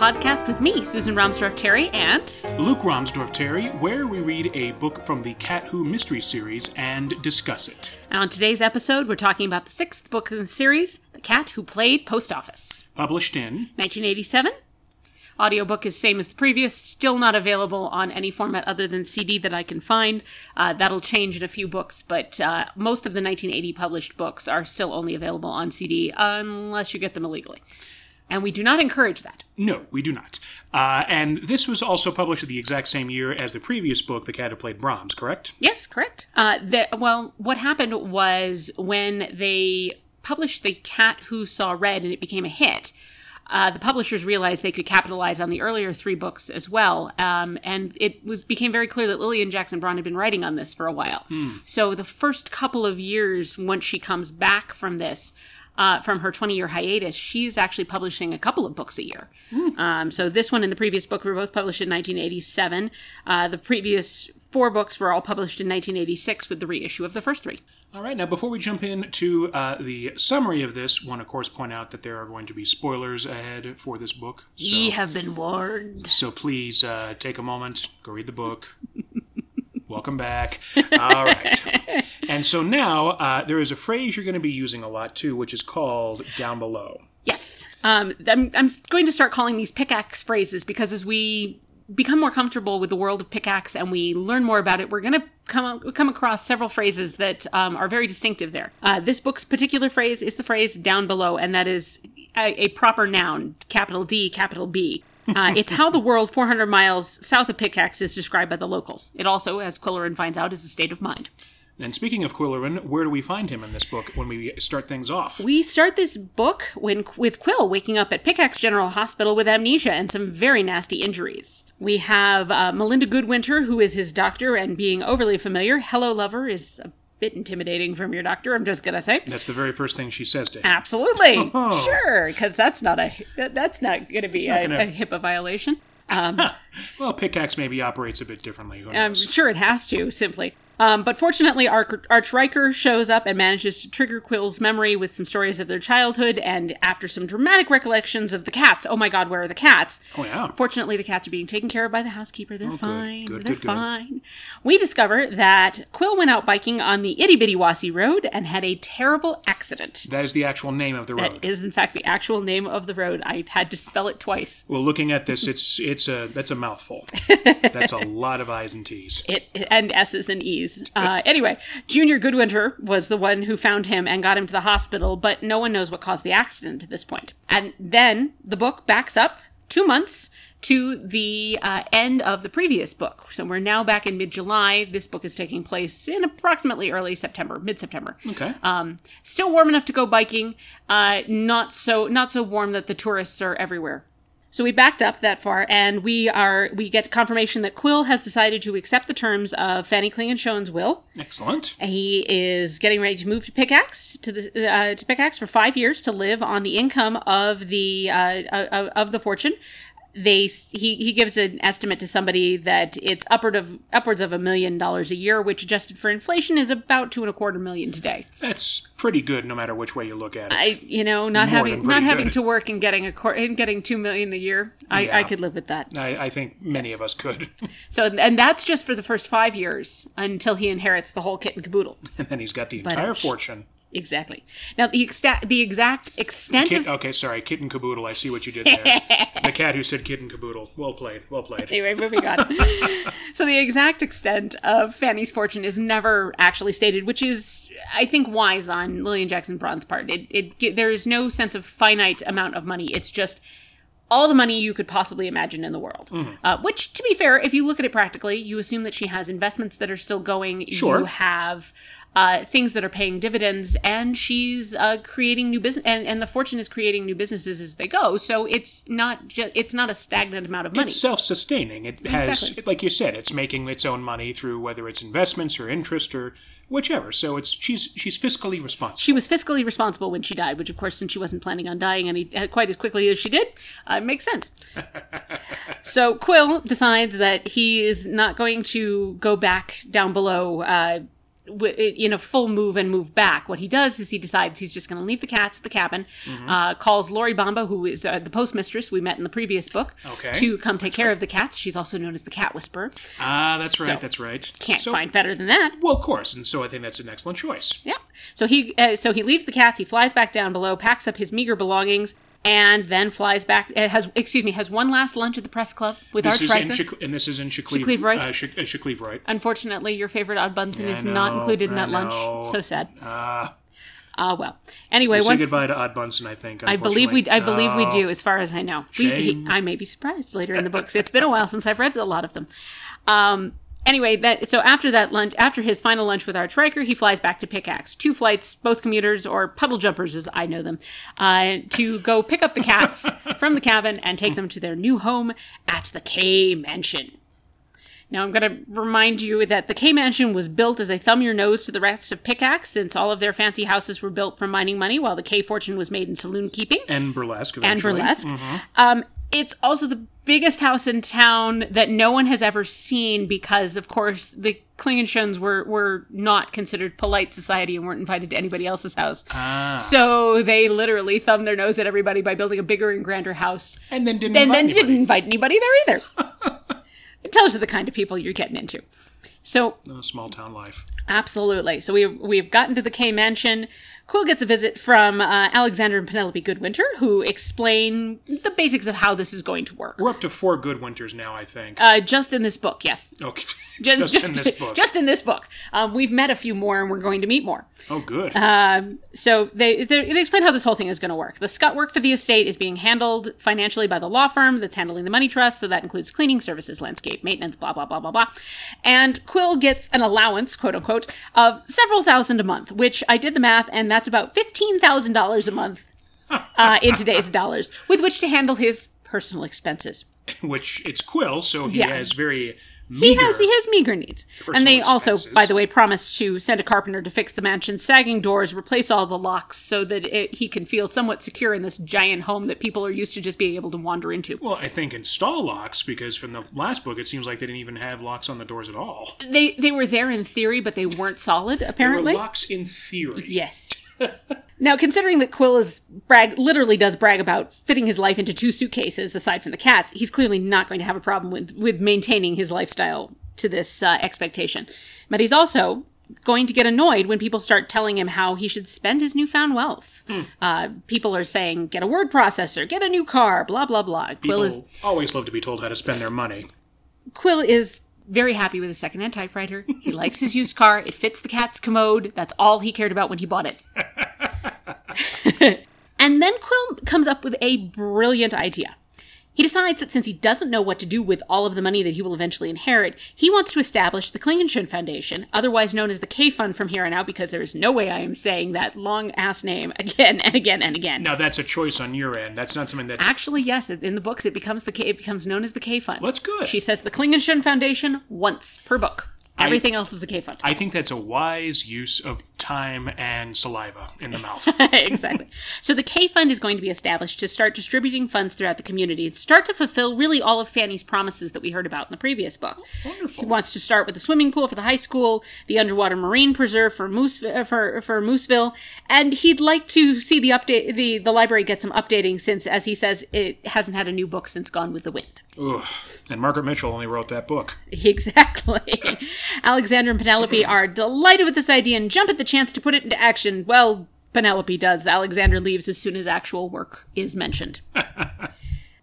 Podcast with me, Susan Romsdorf Terry, and Luke Romsdorf Terry, where we read a book from the Cat Who Mystery Series and discuss it. And on today's episode, we're talking about the sixth book in the series, The Cat Who Played Post Office. Published in 1987. Audiobook is same as the previous, still not available on any format other than CD that I can find. Uh, that'll change in a few books, but uh, most of the 1980 published books are still only available on CD unless you get them illegally. And we do not encourage that. No, we do not. Uh, and this was also published the exact same year as the previous book, The Cat Who Played Brahms, correct? Yes, correct. Uh, the, well, what happened was when they published The Cat Who Saw Red and it became a hit, uh, the publishers realized they could capitalize on the earlier three books as well, um, and it was became very clear that Lillian Jackson Braun had been writing on this for a while. So the first couple of years, once she comes back from this, uh, from her 20 year hiatus, she's actually publishing a couple of books a year. Um, so this one and the previous book were both published in 1987. Uh, the previous four books were all published in 1986 with the reissue of the first three. All right, now before we jump into uh, the summary of this, one, of course, point out that there are going to be spoilers ahead for this book. So, Ye have been warned. so please uh, take a moment, go read the book. Welcome back. All right. And so now uh, there is a phrase you're going to be using a lot too, which is called down below. Yes. Um, I'm, I'm going to start calling these pickaxe phrases because as we become more comfortable with the world of pickaxe and we learn more about it, we're going to come come across several phrases that um, are very distinctive there. Uh, this book's particular phrase is the phrase down below, and that is a, a proper noun, capital D, capital B. Uh, it's how the world 400 miles south of Pickaxe is described by the locals. It also, as Qwilleran finds out, is a state of mind. And speaking of Qwilleran, where do we find him in this book when we start things off? We start this book when with Qwill waking up at Pickaxe General Hospital with amnesia and some very nasty injuries. We have uh, Melinda Goodwinter, who is his doctor, and being overly familiar. Hello, lover is a bit intimidating from your doctor. I'm just gonna say. That's the very first thing she says to him. Absolutely, sure, because that's not a that's not going to be not a, gonna- a HIPAA violation. Well, Pickaxe maybe operates a bit differently. I'm knows? sure it has to, simply. Um, but fortunately, Arch, Arch Riker shows up and manages to trigger Qwill's memory with some stories of their childhood, and after some dramatic recollections of the cats. Oh my god, where are the cats? oh, yeah. Fortunately, the cats are being taken care of by the housekeeper. They're fine. Good, They're good, good. fine. We discover that Qwill went out biking on the Ittibittiwassee Road and had a terrible accident. That is the actual name of the road. That is, in fact, the actual name of the road. I had to spell it twice. Well, looking at this, it's it's a that's a mouthful. that's a lot of I's and T's. It and S's and E's. Uh, anyway, Junior Goodwinter was the one who found him and got him to the hospital, but no one knows what caused the accident at this point. And then the book backs up two months to the uh, end of the previous book. So we're now back in mid July. This book is taking place in approximately early September, mid September. Okay. Um, still warm enough to go biking. Uh, not so not so warm that the tourists are everywhere. So we backed up that far, and we are we get confirmation that Qwill has decided to accept the terms of Fanny Klingenschoen's will. Excellent. He is getting ready to move to Pickaxe to the uh, to Pickaxe for five years to live on the income of the uh, of, of the fortune. They he he gives an estimate to somebody that it's upward of upwards of a million dollars a year, which adjusted for inflation is about two and a quarter million today. That's pretty good, no matter which way you look at it. I you know not More having not having good. to work and getting a quar- and getting two million a year. I, Yeah. I could live with that. I, I think many of us could. So and that's just for the first five years until he inherits the whole kit and caboodle. and then he's got the entire ouch. fortune. Exactly. Now the exta- the exact extent of okay, sorry, kit and caboodle. I see what you did there. the cat who said kit and caboodle. Well played. Well played. Anyway, moving on. so the exact extent of Fanny's fortune is never actually stated, which is, I think, wise on Lillian Jackson Braun's part. It, it there is no sense of finite amount of money. It's just all the money you could possibly imagine in the world. Uh, which, to be fair, if you look at it practically, you assume that she has investments that are still going. Sure. You have uh, things that are paying dividends, and she's uh, creating new business, and, and the fortune is creating new businesses as they go. So it's not just it's not a stagnant amount of money. It's self-sustaining. It has, Exactly. like you said, it's making its own money through whether it's investments or interest or whichever. So it's she's she's fiscally responsible. she was fiscally responsible when she died, which, of course, since she wasn't planning on dying any uh, quite as quickly as she did, uh, makes sense. so Qwill decides that he is not going to go back down below. Uh, in a full move and move back. What he does is he decides he's just going to leave the cats at the cabin, Mm-hmm. uh, calls Lori Bamba, who is uh, the postmistress we met in the previous book, Okay. to come take care of the cats. She's also known as the cat whisperer. Ah, that's right. So, that's right. Can't so, find better than that. Well, of course, and so I think that's an excellent choice. Yeah. So he uh, so he leaves the cats. He flies back down below, packs up his meager belongings, and then flies back. Uh, has excuse me, has one last lunch at the press club with This our is in and this is in Chicleve, Chicleve-Royd? Uh, Chic- uh. Unfortunately, your favorite odd Bunsen I is not included in I that lunch. know. So sad. Ah, Ah, well. Anyway, say once goodbye to Odd Bunsen. I think. I believe we, I believe we do, as far as I know. We, he, I may be surprised later in the books. It's been a while since I've read a lot of them. Um, anyway, that so after that lunch, after his final lunch with Arch Riker, he flies back to Pickaxe. Two flights, both commuters or puddle jumpers, as I know them, uh, to go pick up the cats from the cabin and take them to their new home at the K Mansion. Now, I'm going to remind you that the K Mansion was built as a thumb your nose to the rest of Pickaxe, since all of their fancy houses were built from mining money, while the K Fortune was made in saloon keeping and burlesque. and Eventually. burlesque. Um, it's also the biggest house in town that no one has ever seen because, of course, the Klingenschoens were were not considered polite society and weren't invited to anybody else's house. Ah. So they literally thumbed their nose at everybody by building a bigger and grander house, and then didn't. and invite then anybody. didn't invite anybody there either. it tells you the kind of people you're getting into. So Oh, small town life. Absolutely. So we we've gotten to the K Mansion. Qwill gets a visit from uh, Alexander and Penelope Goodwinter, who explain the basics of how this is going to work. We're up to four Goodwinters now. I think. Uh, just in this book, yes. okay. Just, Just, in this book. Just in this book. Um, we've met a few more, and we're going to meet more. oh, good. Um, so they, they they explain how this whole thing is going to work. The scut work for the estate is being handled financially by the law firm that's handling the money trust, so that includes cleaning services, landscape maintenance, blah blah blah blah blah. And Qwill gets an allowance, quote unquote, of several thousand a month, which I did the math, and that's about fifteen thousand dollars a month uh, in today's dollars, with which to handle his personal expenses. Which it's Qwill, so he Yeah. has very. He has he has meager needs, and they also, by the way, promise to send a carpenter to fix the mansion's sagging doors, replace all the locks, so that it, he can feel somewhat secure in this giant home that people are used to just being able to wander into. Well, I think install locks because from the last book it seems like they didn't even have locks on the doors at all. They they were there in theory, but they weren't solid. Apparently, locks in theory. yes. now, considering that Qwill is brag literally does brag about fitting his life into two suitcases, aside from the cats, he's clearly not going to have a problem with with maintaining his lifestyle to this uh, expectation. But he's also going to get annoyed when people start telling him how he should spend his newfound wealth. Uh, people are saying, "Get a word processor, get a new car," blah blah blah. Qwill People is always love to be told how to spend their money. Qwill is very happy with his secondhand typewriter. He likes his used car. It fits the cat's commode. That's all he cared about when he bought it. and then Qwill comes up with a brilliant idea. He decides that since he doesn't know what to do with all of the money that he will eventually inherit, he wants to establish the Klingenschoen Foundation, otherwise known as the K Fund from here on out, because there is no way I am saying that long ass name again and again and again. Now that's a choice on your end. That's not something that Actually, yes, in the books it becomes the K, it becomes known as the K Fund. Well, that's good. She says the Klingenschoen Foundation once per book. Everything else is the K Fund. I think that's a wise use of time and saliva in the mouth. exactly. So the K Fund is going to be established to start distributing funds throughout the community and start to fulfill really all of Fanny's promises that we heard about in the previous book. He Wonderful. wants to start with the swimming pool for the high school, the underwater marine preserve for Moose uh, for for Mooseville, and he'd like to see the update the the library get some updating since, as he says, it hasn't had a new book since Gone with the Wind. Ugh. And Margaret Mitchell only wrote that book. Exactly. Alexander and Penelope are delighted with this idea and jump at the chance to put it into action. Well, Penelope does. Alexander leaves as soon as actual work is mentioned.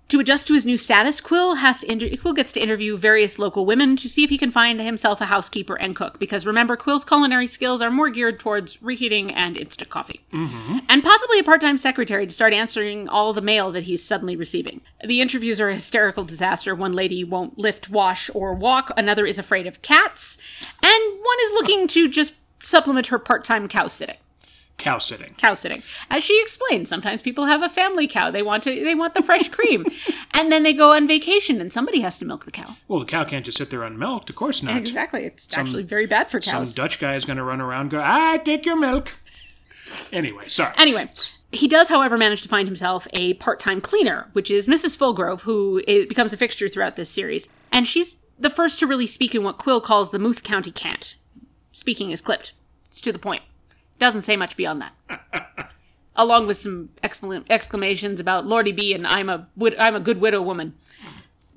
to adjust to his new status, Qwill has to inter- Qwill gets to interview various local women to see if he can find himself a housekeeper and cook. Because remember, Qwill's culinary skills are more geared towards reheating and instant coffee, mm-hmm. and possibly a part-time secretary to start answering all the mail that he's suddenly receiving. The interviews are a hysterical disaster. One lady won't lift, wash, or walk. Another is afraid of cats, and one is looking to just supplement her part-time cow sitting Cow sitting. cow sitting. As she explained, sometimes people have a family cow. They want to they want the fresh cream. and then they go on vacation and somebody has to milk the cow. Well, the cow can't just sit there unmilked. Of course not. Exactly. It's actually very bad for cows. Some. Dutch guy is going to run around and go, "I take your milk. Anyway, sorry. Anyway, he does, however, manage to find himself a part-time cleaner, which is Mrs. Fulgrove, who becomes a fixture throughout this series. And she's the first to really speak in what Qwill calls the Moose County cant. Speaking is clipped. It's to the point. Doesn't say much beyond that. Along with some exclam- exclamations about Lordy B and I'm a wid- I'm a good widow woman.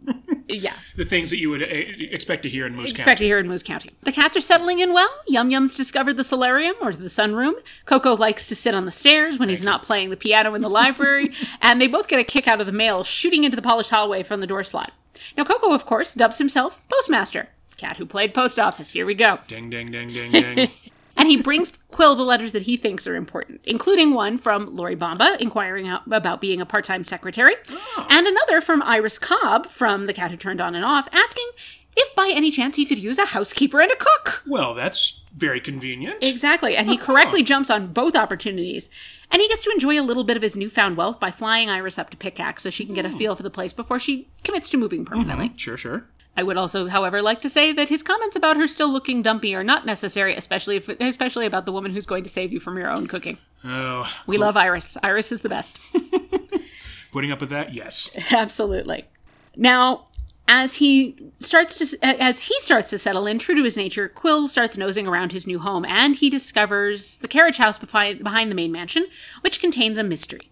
yeah, The things that you would uh, expect to hear in Moose expect County. to hear in Moose County. The cats are settling in well. Yum Yum's discovered the solarium or the sunroom. Koko likes to sit on the stairs when he's not playing the piano in the library, and they both get a kick out of the mail shooting into the polished hallway from the door slot. Now Koko, of course, dubs himself postmaster. Cat who played post office. Here we go. Ding, ding, ding, ding, ding. And he brings Qwill the letters that he thinks are important, including one from Lori Bamba inquiring about being a part time secretary, oh. and another from Iris Cobb from The Cat Who Turned On and Off asking if by any chance he could use a housekeeper and a cook. well, that's very convenient. Exactly. And he oh. correctly jumps on both opportunities. And he gets to enjoy a little bit of his newfound wealth by flying Iris up to Pickaxe so she can get a hmm. feel for the place before she commits to moving permanently. Hmm. Sure, sure. I would also, however, like to say that his comments about her still looking dumpy are not necessary, especially if, especially about the woman who's going to save you from your own cooking. Oh, We love Iris. Iris is the best. putting up with that? Yes. Absolutely. Now, as he starts to as he starts to settle in, true to his nature, Qwill starts nosing around his new home, and he discovers the carriage house behind, behind the main mansion, which contains a mystery.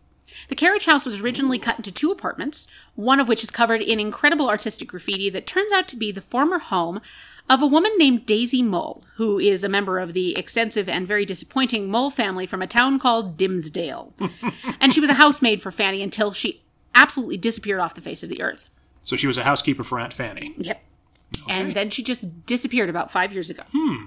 The carriage house was originally cut into two apartments, one of which is covered in incredible artistic graffiti that turns out to be the former home of a woman named Daisy Mole, who is a member of the extensive and very disappointing Mole family from a town called Dimsdale. and she was a housemaid for Fanny until she absolutely disappeared off the face of the earth. So she was a housekeeper for Aunt Fanny. Yep. And then she just disappeared about five years ago. Hmm.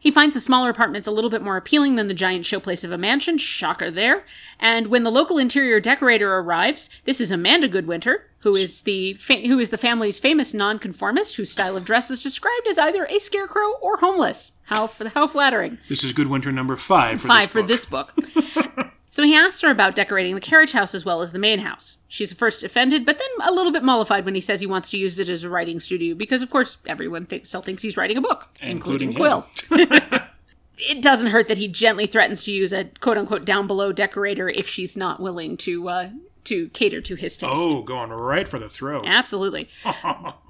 He finds the smaller apartments a little bit more appealing than the giant showplace of a mansion. Shocker there. And when the local interior decorator arrives, this is Amanda Goodwinter, who is the fa- who is the family's famous nonconformist, whose style of dress is described as either a scarecrow or homeless. How f- how flattering This is Goodwinter number five for five this for this book. so he asks her about decorating the carriage house as well as the main house. She's at first offended, but then a little bit mollified when he says he wants to use it as a writing studio because, of course, everyone thinks, still thinks he's writing a book, including, Including Qwill. it doesn't hurt that he gently threatens to use a quote unquote down below decorator if she's not willing to uh, to cater to his taste. Oh, going right for the throat. Absolutely.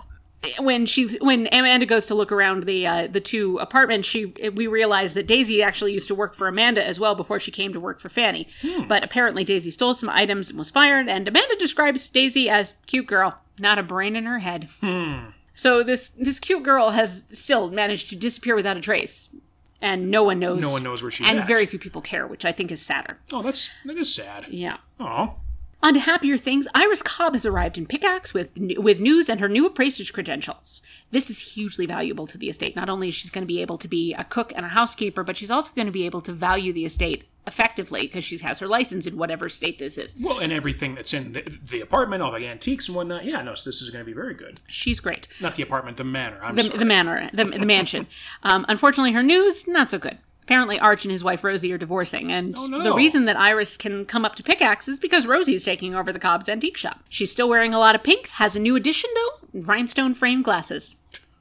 when she when Amanda goes to look around the uh, the two apartments, she we realize that Daisy actually used to work for Amanda as well before she came to work for Fanny. But apparently Daisy stole some items and was fired, and Amanda describes Daisy as cute girl, not a brain in her head. So this this cute girl has still managed to disappear without a trace, and no one knows. No one knows where she's and at. very few people care, which I think is sadder. Oh, that's that is sad. Yeah. Oh, On to happier things, Iris Cobb has arrived in Pickaxe with with news and her new appraiser's credentials. This is hugely valuable to the estate. Not only is she going to be able to be a cook and a housekeeper, but she's also going to be able to value the estate effectively because she has her license in whatever state this is. well, and everything that's in the, the apartment, all the antiques and whatnot. Yeah, no, so this is going to be very good. She's great. Not the apartment, the manor. I'm The, sorry. the manor, the, the mansion. Um, unfortunately, her news not so good. Apparently, Arch and his wife Rosie are divorcing, and Oh, no. the reason that Iris can come up to Pickaxe is because Rosie's taking over the Cobb's antique shop. She's still wearing a lot of pink, has a new addition though rhinestone frame glasses.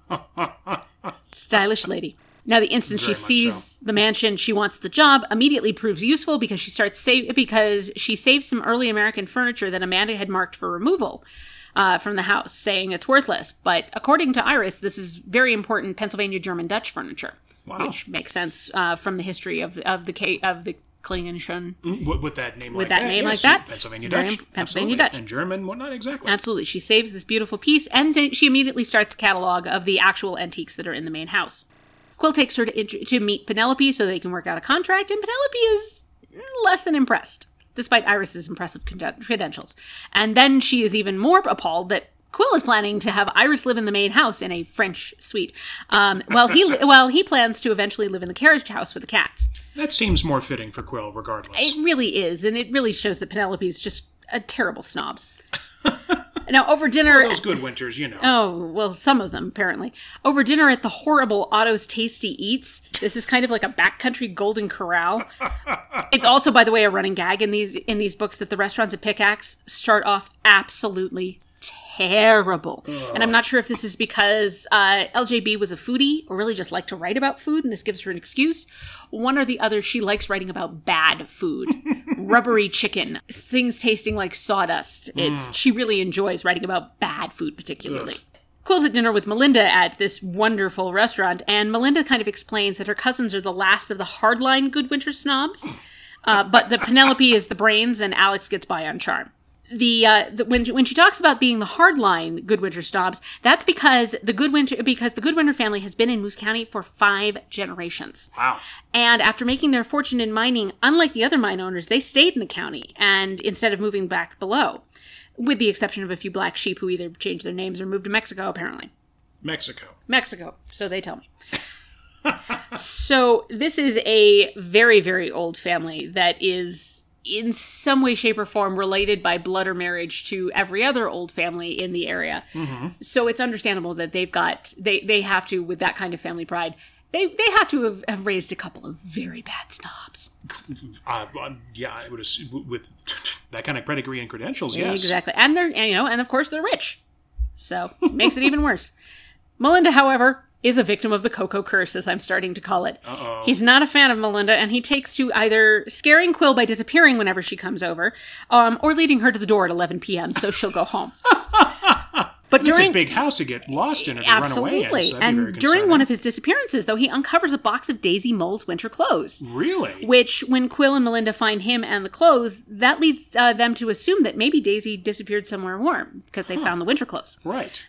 Stylish lady. Now, the instant she Very much sees the mansion she wants the job, immediately proves useful because she starts save because she saves some early American furniture that Amanda had marked for removal uh, from the house, saying it's worthless. But according to Iris, this is very important Pennsylvania German Dutch furniture, Wow. which makes sense uh, from the history of of the of the Klingenschoen. with, with that name With like that name yes, like that, Pennsylvania Dutch, Pennsylvania absolutely. Dutch. and German, whatnot exactly. Absolutely. She saves this beautiful piece and then she immediately starts a catalog of the actual antiques that are in the main house. Qwill takes her to, to meet Penelope so they can work out a contract, and Penelope is less than impressed, despite Iris's impressive credentials. And then she is even more appalled that Qwill is planning to have Iris live in the main house in a French suite, um, while he while he plans to eventually live in the carriage house with the cats. That seems more fitting for Qwill, regardless. It really is, and it really shows that Penelope is just a terrible snob. now, over dinner, Those Goodwinters, you know. Oh, well, some of them, apparently. Over dinner at the horrible Otto's Tasty Eats. This is kind of like a backcountry golden corral. it's also, by the way, a running gag in these in these books that the restaurants at Pickaxe start off absolutely terrible. And I'm not sure if this is because uh, LJB was a foodie or really just liked to write about food, and this gives her an excuse. One or the other, she likes writing about bad food, rubbery chicken, things tasting like sawdust. It's she really enjoys writing about bad food, particularly. Qwill's at dinner with Melinda at this wonderful restaurant, and Melinda kind of explains that her cousins are the last of the hardline Goodwinter snobs, uh, but that Penelope is the brains and Alex gets by on charm. The, uh, the when when she talks about being the hardline Goodwinter snobs, that's because the Goodwinter because the Goodwinter family has been in Moose County for five generations. Wow. And after making their fortune in mining, unlike the other mine owners, they stayed in the county and instead of moving back below, with the exception of a few black sheep who either changed their names or moved to Mexico, apparently. Mexico. Mexico, so they tell me. so this is a very, very old family that is in some way, shape, or form related by blood or marriage to every other old family in the area. So it's understandable that they've got they they have to with that kind of family pride. They, they have to have, have raised a couple of very bad snobs. Uh, yeah, I would assume with that kind of pedigree and credentials, yes. Exactly. And they're, and, you know, and of course they're rich. So makes it even worse. Melinda, however, is a victim of the Koko curse, as I'm starting to call it. Uh-oh. He's not a fan of Melinda, and he takes to either scaring Qwill by disappearing whenever she comes over, um, or leading her to the door at 11 p.m. so she'll go home. But It's a during big house to get lost in or to run away in. absolutely, so that'd be very and during one of his disappearances, though, he uncovers a box of Daisy Mole's winter clothes. Really? Which, when Qwill and Melinda find him and the clothes, that leads uh, them to assume that maybe Daisy disappeared somewhere warm because they found the winter clothes. right.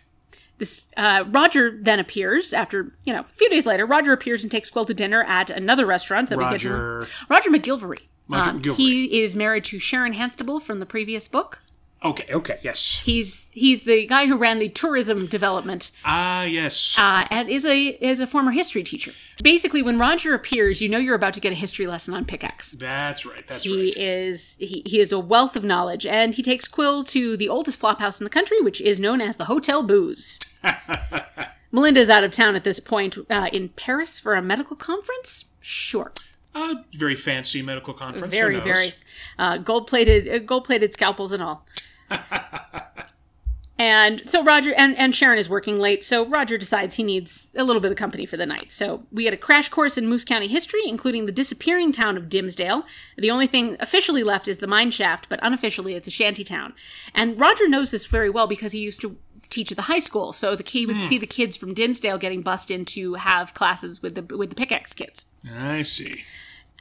This uh, Roger then appears after you know a few days later. Roger appears and takes Qwill to dinner at another restaurant that we get to. Roger. Roger MacGillivray. Roger Um, MacGillivray. he is married to Sharon Hanstable from the previous book. Okay, okay, yes. He's he's the guy who ran the tourism development Ah, yes. uh, and is a is a former history teacher. Basically, when Roger appears, you know you're about to get a history lesson on pickaxe. That's right. That's He right. is he, he is a wealth of knowledge, and he takes Qwill to the oldest flophouse in the country, which is known as the Hotel Booze. Melinda's out of town at this point uh, in Paris for a medical conference. Sure, A very fancy medical conference. very very uh, gold plated uh, gold plated scalpels and all. And so Roger and, and Sharon is working late, so Roger decides he needs a little bit of company for the night. So we get a crash course in Moose County history, including the disappearing town of Dimsdale. The only thing officially left is the mine shaft, but unofficially it's a shanty town. And Roger knows this very well because he used to teach at the high school, so the he would hmm. see the kids from Dimsdale getting bussed in to have classes with the with the pickaxe kids. I see.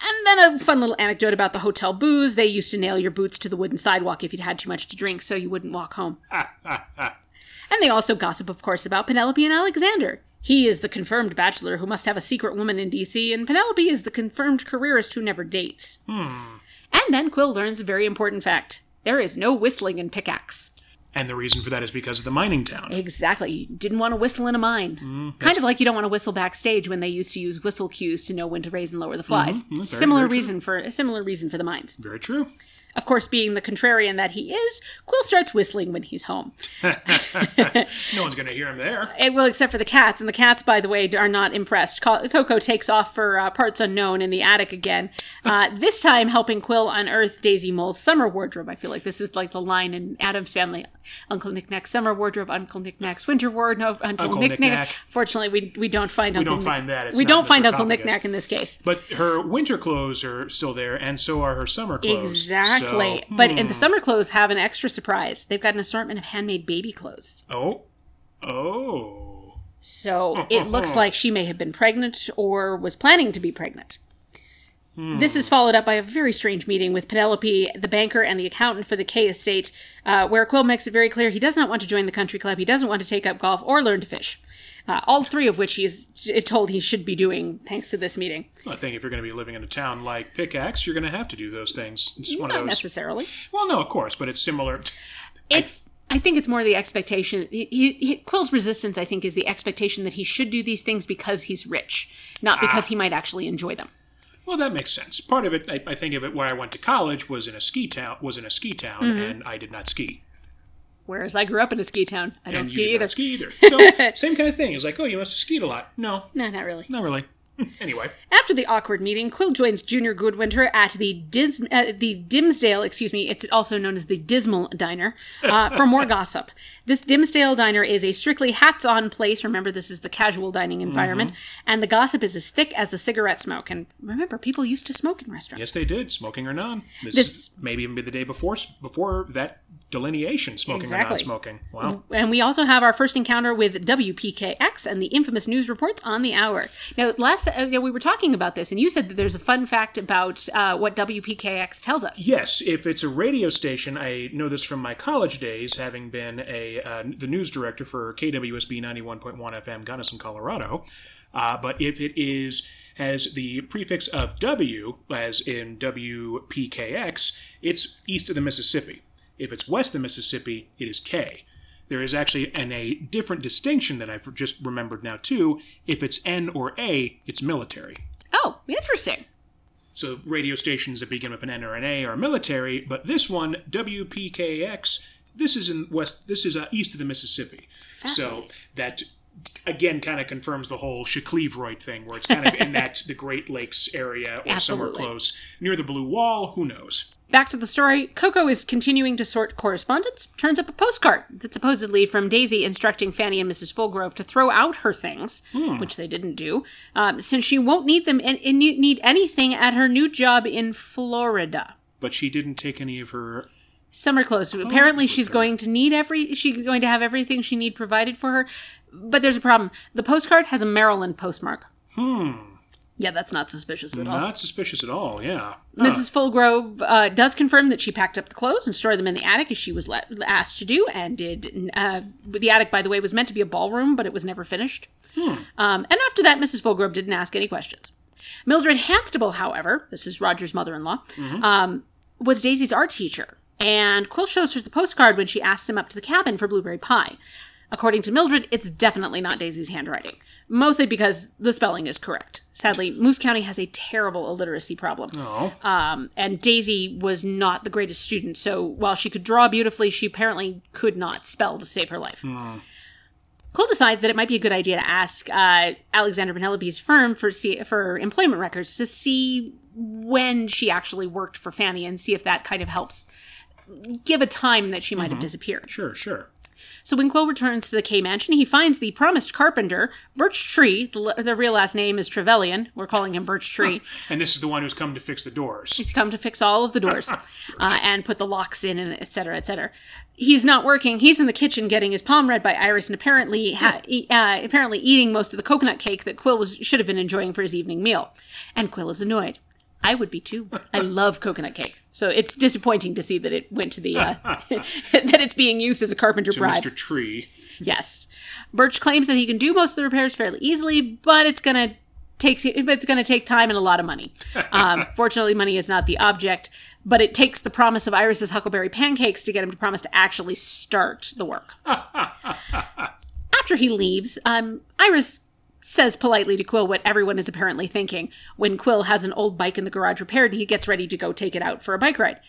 And then a fun little anecdote about the hotel booze. They used to nail your boots to the wooden sidewalk if you'd had too much to drink so you wouldn't walk home. and they also gossip, of course, about Penelope and Alexander. He is the confirmed bachelor who must have a secret woman in DC, and Penelope is the confirmed careerist who never dates. Hmm. And then Qwill learns a very important fact there is no whistling in Pickaxe. And the reason for that is because of the mining town. Exactly. You didn't want to whistle in a mine. kind of like you don't want to whistle backstage when they used to use whistle cues to know when to raise and lower the flies. very, similar very true. reason for a similar reason for the mines. Very true. Of course, being the contrarian that he is, Qwill starts whistling when he's home. No one's going to hear him there. Eh, well, except for the cats, and the cats, by the way, are not impressed. Koko takes off for uh, parts unknown in the attic again. Uh, this time, helping Qwill unearth Daisy Mole's summer wardrobe. I feel like this is like the line in Addams Family: Uncle Knick-Knack's summer wardrobe, Uncle Knick-Knack's winter wardrobe. Uncle, Uncle Knick-Knack. Knick-Knack. Fortunately, we we don't find Uncle. We don't Knick- find that. It's we don't in find Uncle. Knick-Knack in this case. But her winter clothes are still there, and so are her summer clothes. Exactly. So, But in the hmm. summer clothes have an extra surprise. They've got an assortment of handmade baby clothes. oh, oh, So it looks like she may have been pregnant or was planning to be pregnant. This is followed up by a very strange meeting with Penelope, the banker, and the accountant for the K estate, uh, where Qwill makes it very clear he does not want to join the country club, he doesn't want to take up golf or learn to fish. Uh, all three of which he is told he should be doing thanks to this meeting. I think if you're going to be living in a town like Pickaxe, you're going to have to do those things. It's one Not of those. necessarily. Well, no, of course, but it's similar. It's. I think it's more the expectation. He, he, Qwill's resistance, I think, is the expectation that he should do these things because he's rich, not because he might actually enjoy them. Well, that makes sense. Part of it, I, I think of it, where I went to college was in a ski town. Was in a ski town, Mm-hmm. and I did not ski. Whereas I grew up in a ski town. I don't and ski either. ski either. So same kind of thing. It's like, oh, you must have skied a lot. No, No, not really. not really. anyway, After the awkward meeting, Qwill joins Junior Goodwinter at the Dis- uh, the Dimsdale, excuse me, it's also known as the Dismal Diner, uh, for more gossip. This Dimsdale Diner is a strictly hats-on place. Remember, this is the casual dining environment, and the gossip is as thick as the cigarette smoke. And remember, people used to smoke in restaurants. yes, they did, smoking or none. This, This- maybe even be the day before before that delineation smoking or Exactly. not smoking. Wow. And we also have our first encounter with WPKX and the infamous news reports on the hour. Now, last uh, we were talking about this, and you said that there's a fun fact about uh, what WPKX tells us. Yes, if it's a radio station, I know this from my college days, having been a uh, the news director for KWSB 91.1 FM, Gunnison, Colorado. Uh, but if it is has the prefix of W, as in WPKX, it's east of the Mississippi. If it's west of the Mississippi, it is K. There is actually an, a different distinction that I've just remembered now too. If it's N or A, it's military. Oh, interesting. So radio stations that begin with an N or an A are military, but this one, WPKX, this is in west. This is uh, east of the Mississippi. So that again kind of confirms the whole Shaclevroid thing, where it's kind of in that the Great Lakes area or somewhere close near the Blue Wall. Who knows? Back to the story. Koko is continuing to sort correspondence, turns up a postcard that's supposedly from Daisy instructing Fanny and Mrs. Fulgrove to throw out her things, which they didn't do, um, since she won't need them and, and need anything at her new job in Florida. But she didn't take any of her. Summer clothes. Oh, Apparently, she's going to need every. She's going to have everything she need provided for her. But there's a problem. The postcard has a Maryland postmark. Hmm. Yeah, that's not suspicious at all. Not suspicious at all. Yeah. Mrs. Fulgrove uh, does confirm that she packed up the clothes and stored them in the attic as she was let, asked to do, and did. Uh, the attic, by the way, was meant to be a ballroom, but it was never finished. Um, and after that, Mrs. Fulgrove didn't ask any questions. Mildred Hanstable, however, this is Roger's mother-in-law, um, was Daisy's art teacher, and Qwill shows her the postcard when she asks him up to the cabin for blueberry pie. According to Mildred, it's definitely not Daisy's handwriting, mostly because the spelling is correct. Sadly, Moose County has a terrible illiteracy problem. Oh. Um, and Daisy was not the greatest student, so while she could draw beautifully, she apparently could not spell to save her life. Qwill decides that it might be a good idea to ask uh, Alexander Penelope's firm for see, for employment records to see when she actually worked for Fanny and see if that kind of helps give a time that she might have disappeared. Sure. Sure. So when Qwill returns to the K Mansion, he finds the promised carpenter, Birch Tree. The, the real last name is Trevelyan. We're calling him Birch Tree. And this is the one who's come to fix the doors. He's come to fix all of the doors uh, and put the locks in, and et cetera, et cetera. He's not working. He's in the kitchen getting his palm read by Iris, and apparently, ha- e- uh, apparently eating most of the coconut cake that Qwill was should have been enjoying for his evening meal. And Qwill is annoyed. I would be too. I love coconut cake, so it's disappointing to see that it went to the uh, that it's being used as a carpenter To bribe. Mr. Tree. Yes. Birch claims that he can do most of the repairs fairly easily, but it's gonna take it's gonna take time and a lot of money. Um, fortunately, money is not the object, but it takes the promise of Iris's huckleberry pancakes to get him to promise to actually start the work. After he leaves, um, Iris says politely to Qwill what everyone is apparently thinking when Qwill has an old bike in the garage repaired and he gets ready to go take it out for a bike ride.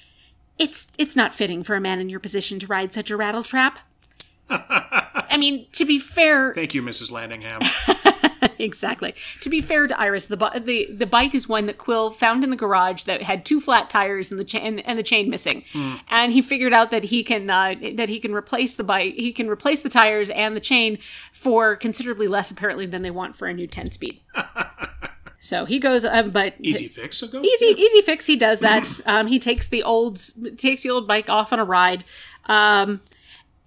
It's it's not fitting for a man in your position to ride such a rattletrap. I mean, to be fair, Thank you, Mrs. Landingham. exactly. To be fair to Iris, the the the bike is one that Qwill found in the garage that had two flat tires and the chain and the chain missing, and he figured out that he can uh, that he can replace the bike, he can replace the tires and the chain for considerably less apparently than they want for a new ten speed. so he goes, um, but Easy fix. So go. easy easy fix he does that um, he takes the old takes the old bike off on a ride um,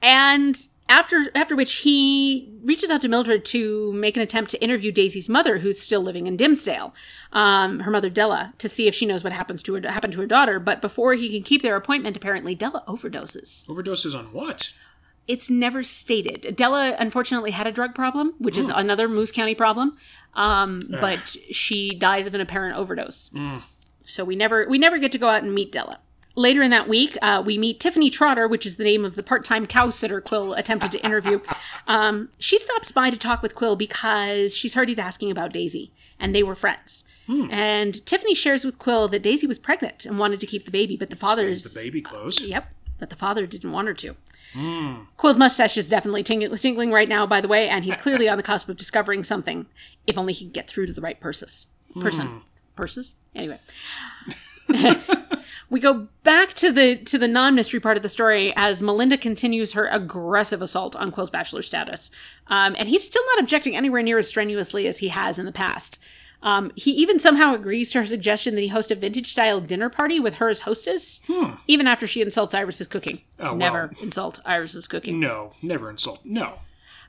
and after after which he reaches out to mildred to make an attempt to interview daisy's mother who's still living in dimsdale um, her mother della to see if she knows what happens to her happened to her daughter but before he can keep their appointment apparently della overdoses Overdoses on what? it's never stated. Della unfortunately had a drug problem, which is another Moose County problem. Um, but she dies of an apparent overdose. So we never we never get to go out and meet Della. Later in that week, uh, we meet Tiffany Trotter, which is the name of the part-time cow sitter Qwill attempted to interview. Um, she stops by to talk with Qwill because she's heard he's asking about Daisy, and they were friends. And Tiffany shares with Qwill that Daisy was pregnant and wanted to keep the baby, but the father's The baby clothes. Yep, but the father didn't want her to. Qwill's mustache is definitely ting- tingling right now, by the way, and he's clearly on the cusp of discovering something. If only he could get through to the right purses. Person. Purses? Anyway. we go back to the to the non-mystery part of the story as Melinda continues her aggressive assault on Qwill's bachelor status. Um, and he's still not objecting anywhere near as strenuously as he has in the past. Um, he even somehow agrees to her suggestion that he host a vintage style dinner party with her as hostess, even after she insults Iris's cooking. Hmm. Oh, Never well. insult Iris's cooking. No, never insult. No.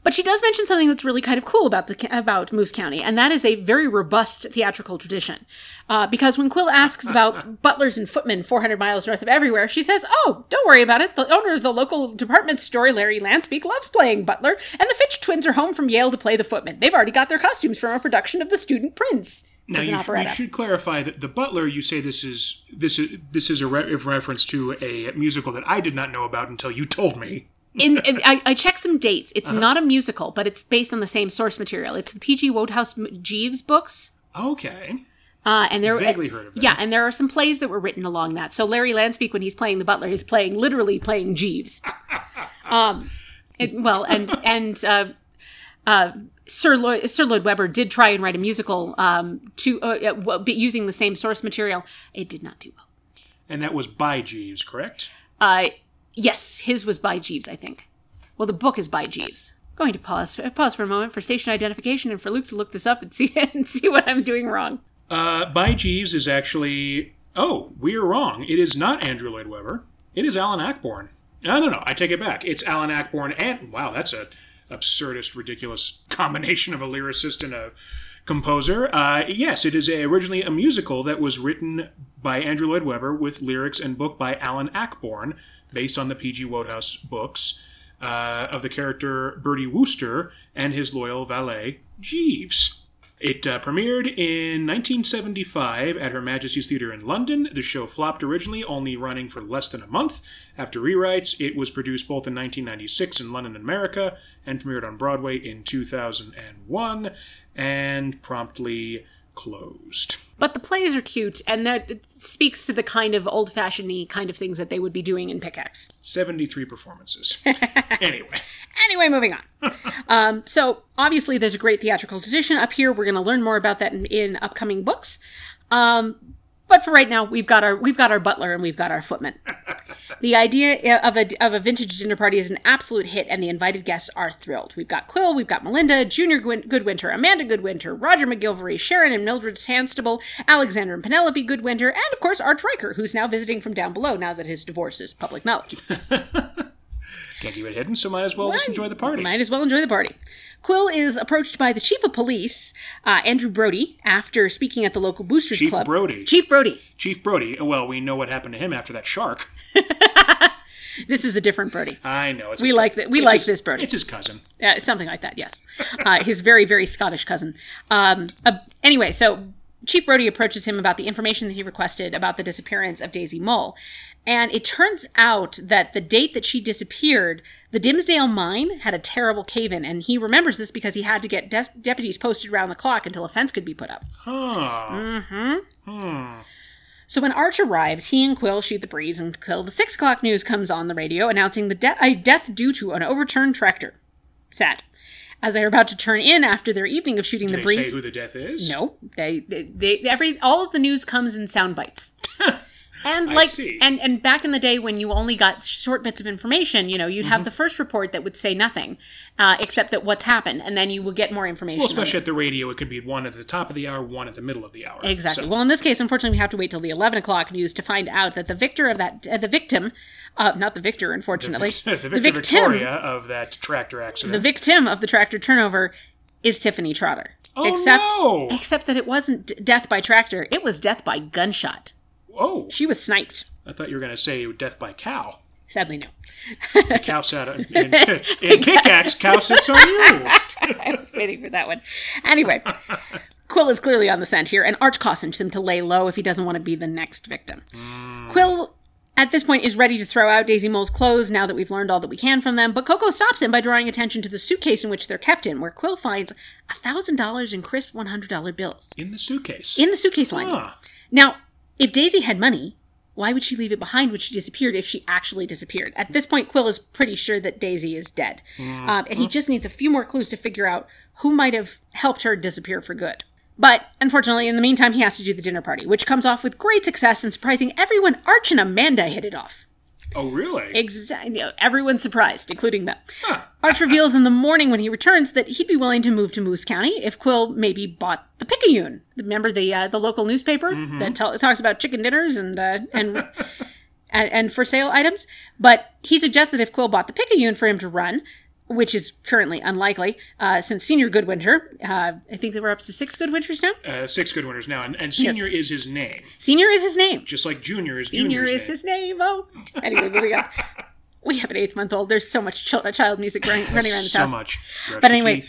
But she does mention something that's really kind of cool about the about Moose County, and that is a very robust theatrical tradition. Uh, because when Qwill asks about butlers and footmen 400 miles north of everywhere, she says, "Oh, don't worry about it. The owner of the local department store, Larry Lanspeak, loves playing butler, and the Fitch twins are home from Yale to play the footmen. They've already got their costumes from a production of The Student Prince." Now you, you should clarify that the Butler. You say this is this is this is a re- reference to a musical that I did not know about until you told me. In, in- I, I checked some dates. It's Uh-huh. not a musical, but it's based on the same source material. It's the P.G. Wodehouse Jeeves books. Okay, Uh, and there, Vaguely heard of. Yeah, and there are some plays that were written along that. So Larry Lanspeak, when he's playing the butler, he's playing literally playing Jeeves. um, it, well, and and uh, uh, Sir Lloyd Sir Lloyd Webber did try and write a musical um, to uh, uh, using the same source material. It did not do well. and that was by Jeeves, correct? Uh, yes, his was by Jeeves, I think. Well, the book is by Jeeves. Going to pause pause for a moment for station identification and for Luke to look this up and see and see what I'm doing wrong. Uh, by Jeeves is actually. Oh, we are wrong. It is not Andrew Lloyd Webber. It is Alan Ayckbourn. No, no, no. I take it back. It's Alan Ayckbourn and wow, that's a absurdist, ridiculous combination of a lyricist and a composer. Uh, yes, it is a, originally a musical that was written by Andrew Lloyd Webber with lyrics and book by Alan Ayckbourn, based on the P.G. Wodehouse books uh, of the character Bertie Wooster and his loyal valet Jeeves. It uh, premiered in 1975 at Her Majesty's Theatre in London. The show flopped originally, only running for less than a month. After rewrites, it was produced both in 1996 in London America and premiered on Broadway in 2001 and promptly closed. But the plays are cute, and that speaks to the kind of old fashioned kind of things that they would be doing in Pickaxe. 73 performances. anyway, Anyway, moving on. um, so obviously, there's a great theatrical tradition up here. We're going to learn more about that in, in upcoming books. Um, but for right now, we've got our we've got our butler and we've got our footman. The idea of a of a vintage dinner party is an absolute hit, and the invited guests are thrilled. We've got Qwill, we've got Melinda, Junior Goodwinter, Amanda Goodwinter, Roger MacGillivray, Sharon and Mildred Hanstable, Alexander and Penelope Goodwinter, and of course Arch Riker, who's now visiting from down below now that his divorce is public knowledge. can't keep it hidden, so might as well just enjoy the party. Might as well enjoy the party. Qwill is approached by the chief of police, uh, Andrew Brody, after speaking at the local Boosters Chief Club. Brody. Chief Brody. Chief Brody. Well, we know what happened to him after that shark. This is a different Brody. I know. It's We like that. We like his- this Brody. It's his cousin. Uh, something like that, yes. Uh, his very, very Scottish cousin. Um, uh, anyway, so Chief Brody approaches him about the information that he requested about the disappearance of Daisy Mole. And it turns out that the date that she disappeared, the Dimsdale mine had a terrible cave in. And he remembers this because he had to get des- deputies posted around the clock until a fence could be put up. Huh. Mm-hmm. Hmm. So when Arch arrives, he and Qwill shoot the breeze until the six o'clock news comes on the radio announcing the de- a death due to an overturned tractor. Sad. As they are about to turn in after their evening of shooting the They say breeze. who the death is? No, they, they, they, every, all of the news comes in sound bites. And like, and and back in the day when you only got short bits of information, you know, you'd Mm-hmm. have the first report that would say nothing, uh, except that what's happened, and then you would get more information. Well, especially at the radio, it could be one at the top of the hour, one at the middle of the hour. Exactly. So- Well, in this case, unfortunately, we have to wait till the eleven o'clock news to find out that the victor of that, uh, the victim, uh, not the victor, unfortunately, the Victor Victoria of that tractor accident. the victim of the tractor turnover is Tiffany Trotter. Oh, except, no! except that it wasn't death by tractor; it was death by gunshot. Oh, She was sniped. I thought you were going to say death by cow. Sadly, no. The cow sat on, in, in Kickaxe, cow sits on you. I was waiting for that one. Anyway, Qwill is clearly on the scent here, and Arch cautions him to lay low if he doesn't want to be the next victim. Qwill, at this point, is ready to throw out Daisy Mole's clothes now that we've learned all that we can from them, but Koko stops him by drawing attention to the suitcase in which they're kept in, where Qwill finds $1,000 in crisp $100 bills In the suitcase. in the suitcase lining. Ah, Now, if Daisy had money, why would she leave it behind when she disappeared if she actually disappeared? At this point, Qwill is pretty sure that Daisy is dead. Um, and he just needs a few more clues to figure out who might have helped her disappear for good. But unfortunately, in the meantime, he has to do the dinner party, which comes off with great success and surprising everyone, Arch and Amanda hit it off. Oh, really? Exactly. Everyone's surprised, including them. Arch reveals in the morning when he returns that he'd be willing to move to Moose County if Qwill maybe bought the Picayune. Remember the uh, the local newspaper that tell talks about chicken dinners and uh, and, and and for sale items. But he suggests that if Qwill bought the Picayune for him to run, which is currently unlikely, uh, since Senior Goodwinter, uh, I think they were up to six Goodwinters now. Uh, six Goodwinters now, and, and senior is his name, Senior is his name. just like junior is Senior is name. his name. Oh, anyway, moving on. We have an eighth month old. There's so much chil- child music running, running around this so house. So much. Brush But anyway.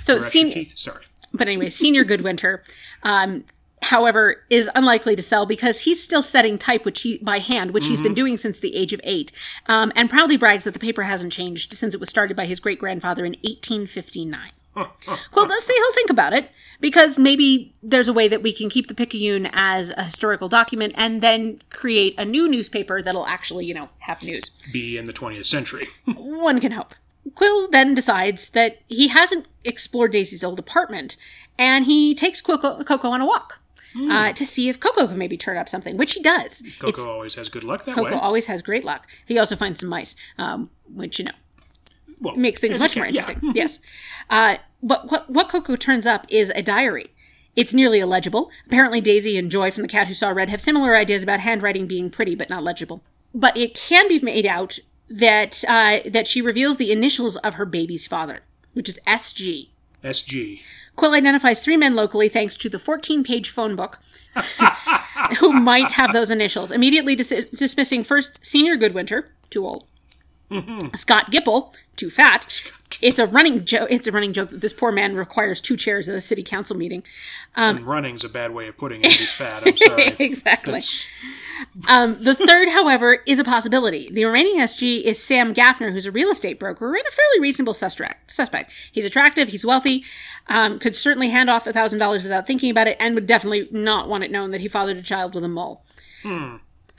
So Brush senior, teeth. Sorry. but anyway, senior Goodwinter, um, however, is unlikely to sell because he's still setting type, which he by hand, which he's Mm-hmm. been doing since the age of eight, um, and proudly brags that the paper hasn't changed since it was started by his great grandfather in 1859. Qwill does say he'll think about it because maybe there's a way that we can keep the Picayune as a historical document and then create a new newspaper that'll actually, you know, have news. Be in the 20th century. One can hope. Qwill then decides that he hasn't explored Daisy's old apartment, and he takes Koko on a walk uh, to see if Koko can maybe turn up something, which he does. Koko It's, always has good luck that Koko way. Koko always has great luck. He also finds some mice, um, which you know well, makes things much more can, yeah. interesting. Yes, uh, but what what Koko turns up is a diary. It's nearly illegible. Apparently, Daisy and Joy from The Cat Who Saw Red have similar ideas about handwriting being pretty but not legible. But it can be made out that uh, that she reveals the initials of her baby's father, which is SG. SG. Qwill identifies three men locally thanks to the 14 page phone book who might have those initials, immediately dis- dismissing first Senior Goodwinter, too old, Scott Gipple, too fat. It's a running joke. It's a running joke that this poor man requires two chairs at a city council meeting. Um, and running's a bad way of putting it. He's fat. I'm sorry. exactly. Um, the third, however, is a possibility. The remaining SG is Sam Gaffner, who's a real estate broker and a fairly reasonable suspect. Suspect. He's attractive. He's wealthy. Um, could certainly hand off a thousand dollars without thinking about it, and would definitely not want it known that he fathered a child with a mole.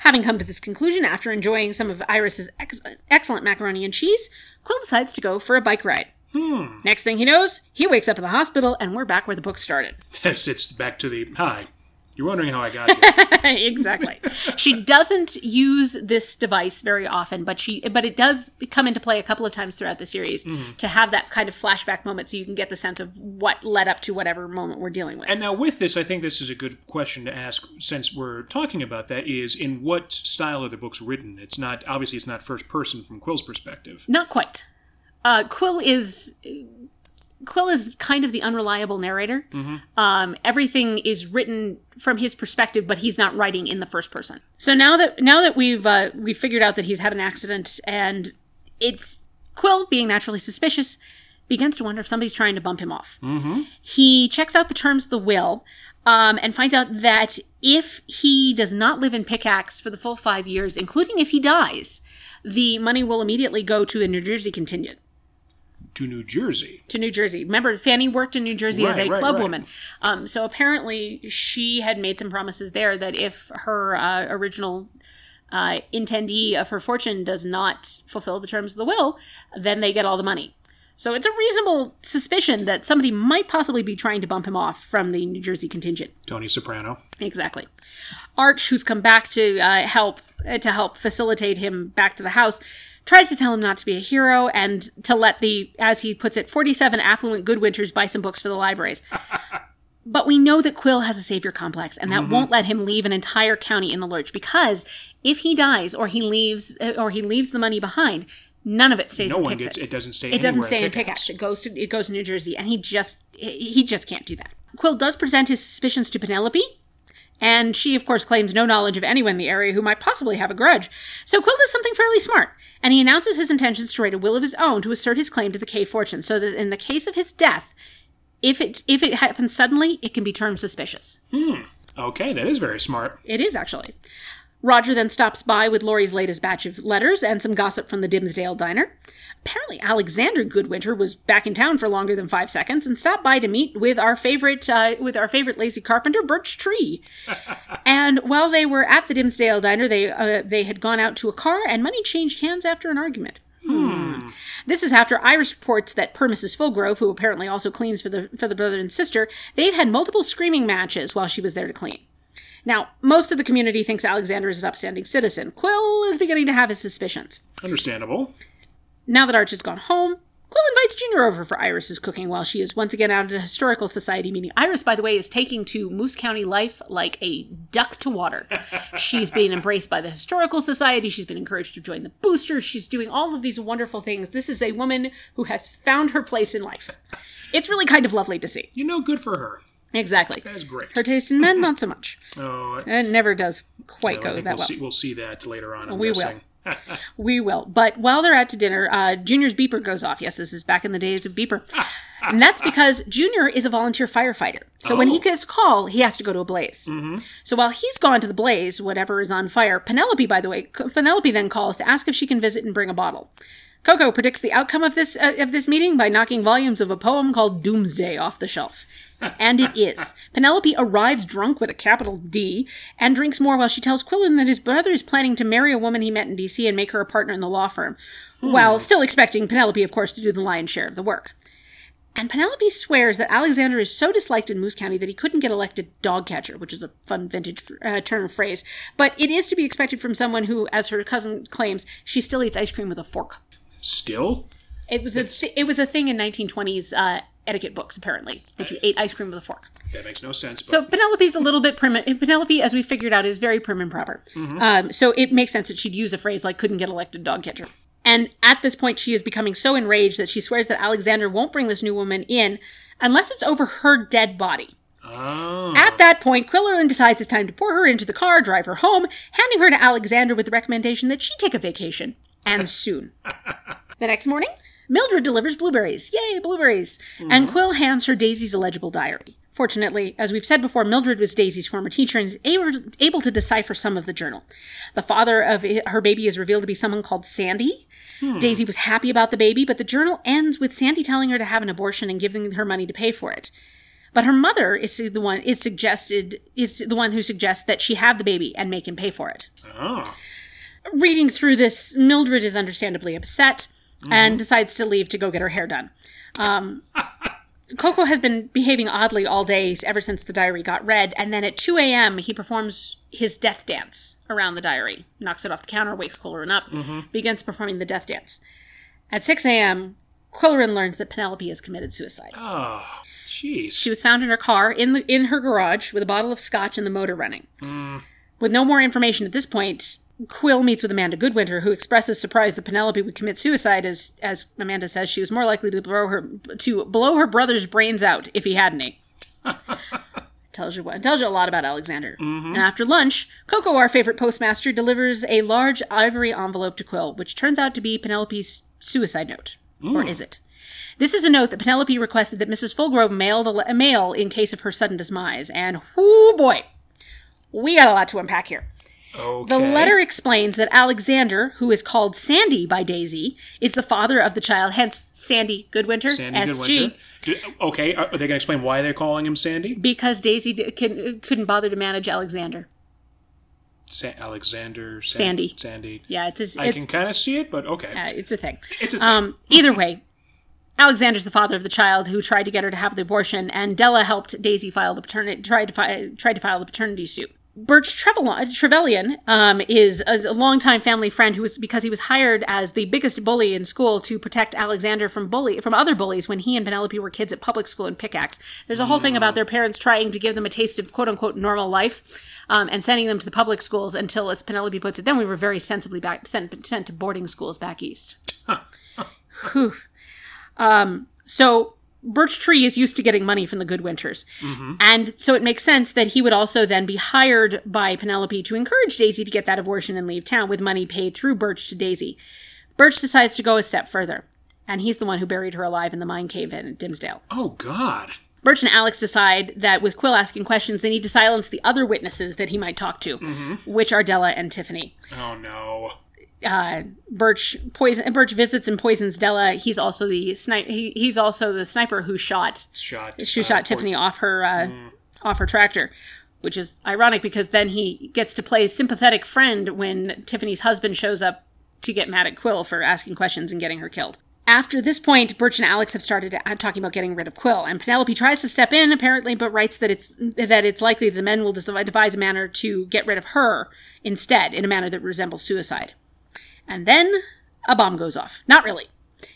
Having come to this conclusion after enjoying some of Iris's ex- excellent macaroni and cheese, Qwill decides to go for a bike ride. Hmm. Next thing he knows, he wakes up in the hospital, and we're back where the book started. Yes, it's back to the hi. You're wondering how I got here. exactly. she doesn't use this device very often, but she but it does come into play a couple of times throughout the series to have that kind of flashback moment so you can get the sense of what led up to whatever moment we're dealing with. and now with this, I think this is a good question to ask since we're talking about that. Is in what style are the books written? It's not obviously it's not first person from Qwill's perspective. Not quite. Uh, Qwill is Qwill is kind of the unreliable narrator. Um, everything is written from his perspective, but he's not writing in the first person. So now that now that we've uh, we've figured out that he's had an accident, and it's Qwill being naturally suspicious, begins to wonder if somebody's trying to bump him off. He checks out the terms of the will. Um, and finds out that if he does not live in Pickaxe for the full five years, including if he dies, the money will immediately go to a New Jersey contingent To New Jersey. to New Jersey. Remember, Fanny worked in New Jersey as a right, club right. woman. Um, so apparently, she had made some promises there that if her uh, original uh, intendee of her fortune does not fulfill the terms of the will, then they get all the money. So it's a reasonable suspicion that somebody might possibly be trying to bump him off from the New Jersey contingent. Tony Soprano. Exactly. Arch, who's come back to uh, help to help facilitate him back to the house, tries to tell him not to be a hero and to let the, as he puts it, forty-seven affluent Goodwinters buy some books for the libraries. but we know that Qwill has a savior complex, and that won't let him leave an entire county in the lurch because if he dies or he leaves uh, or he leaves the money behind, none of it stays No one gets it. Doesn't stay. It doesn't stay in Pickaxe. Pickaxe. It goes to it goes to New Jersey, and he just he just can't do that. Qwill does present his suspicions to Penelope, and she, of course, claims no knowledge of anyone in the area who might possibly have a grudge. So Qwill does something fairly smart, and he announces his intentions to write a will of his own to assert his claim to the K fortune, so that in the case of his death, if it if it happens suddenly, it can be termed suspicious. Hmm. Okay, that is very smart. It is actually. Roger then stops by with Lori's latest batch of letters and some gossip from the Dimsdale diner. Apparently, Alexander Goodwinter was back in town for longer than five seconds and stopped by to meet with our favorite uh, with our favorite lazy carpenter, Birch Tree. and while they were at the Dimsdale diner, they uh, they had gone out to a car and money changed hands after an argument. Hmm. This is after Iris reports that per Mrs. Fulgrove, who apparently also cleans for the for the brother and sister, they've had multiple screaming matches while she was there to clean. Now, most of the community thinks Alexander is an upstanding citizen. Qwill is beginning to have his suspicions. Understandable. Now that Arch has gone home, Qwill invites Junior over for Iris's cooking while she is once again out at a historical society meeting. Iris, by the way, is taking to Moose County life like a duck to water. She's being embraced by the historical society. She's been encouraged to join the boosters. She's doing all of these wonderful things. This is a woman who has found her place in life. It's really kind of lovely to see. You know, good for her. Exactly. That's great. Her taste in men, not so much. oh, I- It never does quite I go that we'll well. see. We'll see that later on. I'm We will. We will. But while they're out to dinner, uh, Junior's beeper goes off. Yes, this is back in the days of beeper. and that's because Junior is a volunteer firefighter. So when he Oh. gets a call, he has to go to a blaze. So while he's gone to the blaze, whatever is on fire, Penelope, by the way, Penelope then calls to ask if she can visit and bring a bottle. Koko predicts the outcome of this uh, of this meeting by knocking volumes of a poem called Doomsday off the shelf. And it is. Penelope arrives drunk with a capital D and drinks more while she tells Qwilleran that his brother is planning to marry a woman he met in DC and make her a partner in the law firm, while still expecting Penelope, of course, to do the lion's share of the work. And Penelope swears that Alexander is so disliked in Moose County that he couldn't get elected dog catcher, which is a fun vintage uh, turn of phrase. But it is to be expected from someone who, as her cousin claims, she still eats ice cream with a fork. Still, It was a th- it was a thing in 1920s uh, etiquette books apparently that you ate ice cream with a fork. that makes no sense. But So Penelope's a little bit prim. Penelope, as we figured out, is very prim and proper. Um, so it makes sense that she'd use a phrase like "couldn't get elected dog catcher." And at this point, she is becoming so enraged that she swears that Alexander won't bring this new woman in unless it's over her dead body. oh, At that point, Qwilleran decides it's time to pour her into the car, drive her home, handing her to Alexander with the recommendation that she take a vacation, and soon. the next morning, Mildred delivers blueberries. Yay, blueberries! And mm-hmm. Qwill hands her Daisy's illegible diary. Fortunately, as we've said before, Mildred was Daisy's former teacher and is able, able to decipher some of the journal. The father of her baby is revealed to be someone called Sandy. Hmm. Daisy was happy about the baby, but the journal ends with Sandy telling her to have an abortion and giving her money to pay for it. But her mother is the one is suggested is the one who suggests that she have the baby and make him pay for it. oh, Reading through this, Mildred is understandably upset and decides to leave to go get her hair done. Um, Koko has been behaving oddly all day ever since the diary got read, and then at 2 a.m. he performs his death dance around the diary, knocks it off the counter, wakes Qwilleran up, mm-hmm. begins performing the death dance. At 6 a.m., Qwilleran learns that Penelope has committed suicide. oh, jeez. She was found in her car in the in her garage with a bottle of scotch and the motor running. Mm. With no more information at this point, Qwill meets with Amanda Goodwinter, who expresses surprise that Penelope would commit suicide, as as Amanda says she was more likely to blow her to blow her brother's brains out if he had any. tells you what tells you a lot about Alexander. Mm-hmm. And after lunch, Koko, our favorite postmaster, delivers a large ivory envelope to Qwill, which turns out to be Penelope's suicide note. Or mm. is it? This is a note that Penelope requested that Mrs. Fulgrove mail the mail in case of her sudden demise. And whoo boy, we got a lot to unpack here. Okay. The letter explains that Alexander, who is called Sandy by Daisy, is the father of the child, hence Sandy Goodwinter, Sandy SG, Goodwinter. Okay, are they going to explain why they're calling him Sandy? because Daisy d- can, couldn't bother to manage Alexander. Sa- Alexander San- Sandy. Sandy. Yeah, it's a, I it's, can kind of see it, but okay. uh, it's a thing. it's a thing. Um, either way, Alexander's the father of the child who tried to get her to have the abortion, and Della helped Daisy file the paternity tried to fi- tried to file the paternity suit. Birch Trevelyan, Trevelyan um, is a, a longtime family friend who was because he was hired as the biggest bully in school to protect Alexander from bully from other bullies when he and Penelope were kids at public school in Pickaxe. There's a whole thing about their parents trying to give them a taste of quote unquote normal life um, and sending them to the public schools until, as Penelope puts it, then we were very sensibly back sent sent to boarding schools back east. Um, so Birch Tree is used to getting money from the Goodwinters. And so it makes sense that he would also then be hired by Penelope to encourage Daisy to get that abortion and leave town with money paid through Birch to Daisy. Birch decides to go a step further, and he's the one who buried her alive in the mine cave in Dimsdale. oh God. Birch and Alex decide that with Qwill asking questions, they need to silence the other witnesses that he might talk to, mm-hmm. which are Della and Tiffany. Oh no. Uh, Birch poison. Birch visits and poisons Della. He's also the sniper. He, he's also the sniper who shot Shot. who uh, shot Tiffany off her uh, off her tractor, which is ironic because then he gets to play sympathetic friend when Tiffany's husband shows up to get mad at Qwill for asking questions and getting her killed. After this point, Birch and Alex have started uh, talking about getting rid of Qwill, and Penelope tries to step in, apparently, but writes that it's that it's likely the men will devise a manner to get rid of her instead, in a manner that resembles suicide. And then a bomb goes off. Not really.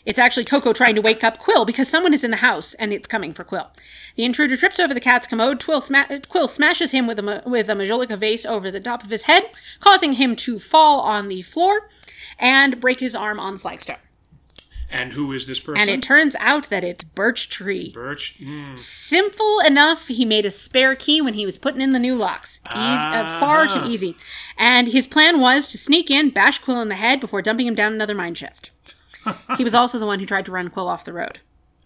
It's actually Koko trying to wake up Qwill because someone is in the house and it's coming for Qwill. The intruder trips over the cat's commode. Sma- Qwill smashes him with a, with a Majolica vase over the top of his head, causing him to fall on the floor and break his arm on the flagstone. And who is this person? And it turns out that it's Birch Tree. Birch. Mm. Simple enough. He made a spare key when he was putting in the new locks. He's uh, far too easy. And his plan was to sneak in, bash Qwill in the head before dumping him down another mine shaft. he was also the one who tried to run Qwill off the road.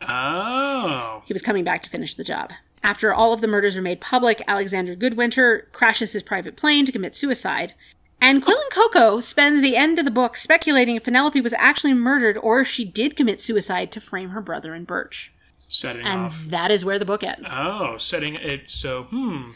Oh. He was coming back to finish the job. After all of the murders are made public, Alexander Goodwinter crashes his private plane to commit suicide. And Qwill and Koko spend the end of the book speculating if Penelope was actually murdered or if she did commit suicide to frame her brother in Birch. Setting And off. And that is where the book ends. Oh, setting it so, hmm.